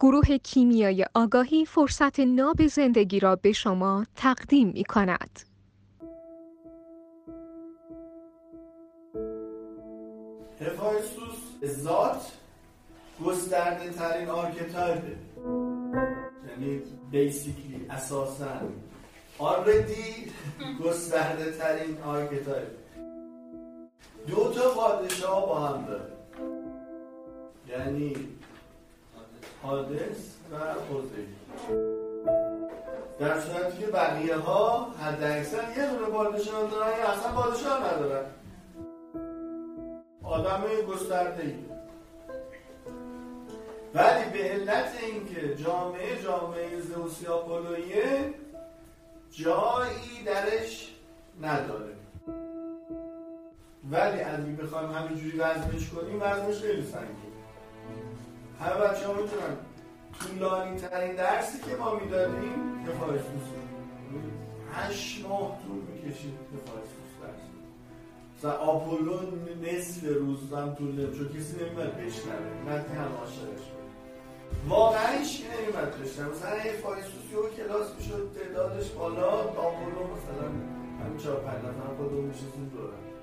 گروه کیمیای آگاهی فرصت ناب زندگی را به شما تقدیم می کند. هفایستوس ذات گسترده ترین archetype ه یعنی basically اساسا. آردی گسترده ترین archetype دو تا پادشاه با هم داره یعنی حادث و حوزه در صورتی که بقیه ها حد اکثر یه دونه پادشاه دارن یا اصلا پادشاه ندارن. آدم گسترده ای. ولی به علت اینکه جامعه جامعه زوسی آپولویه جایی درش نداره. ولی اگه بخوایم همینجوری وزنش کنیم وزنش خیلی سنگین همه بچه ها می‌تونن طولانی ترین درسی که ما می‌دادیم هفایستوس هشت ماه طول می‌کشید هفایستوس درس مثلا آپولون نصف روز هم طول نمید چون کسی نمیمد بشنوه نه هم عاشقش واقعا هیچ نمیمد بشنوه. مثلا یه کلاس می‌شد تعدادش بالا آپولون مثلا همین چهار پنج نفر خودمون میشستیم دورم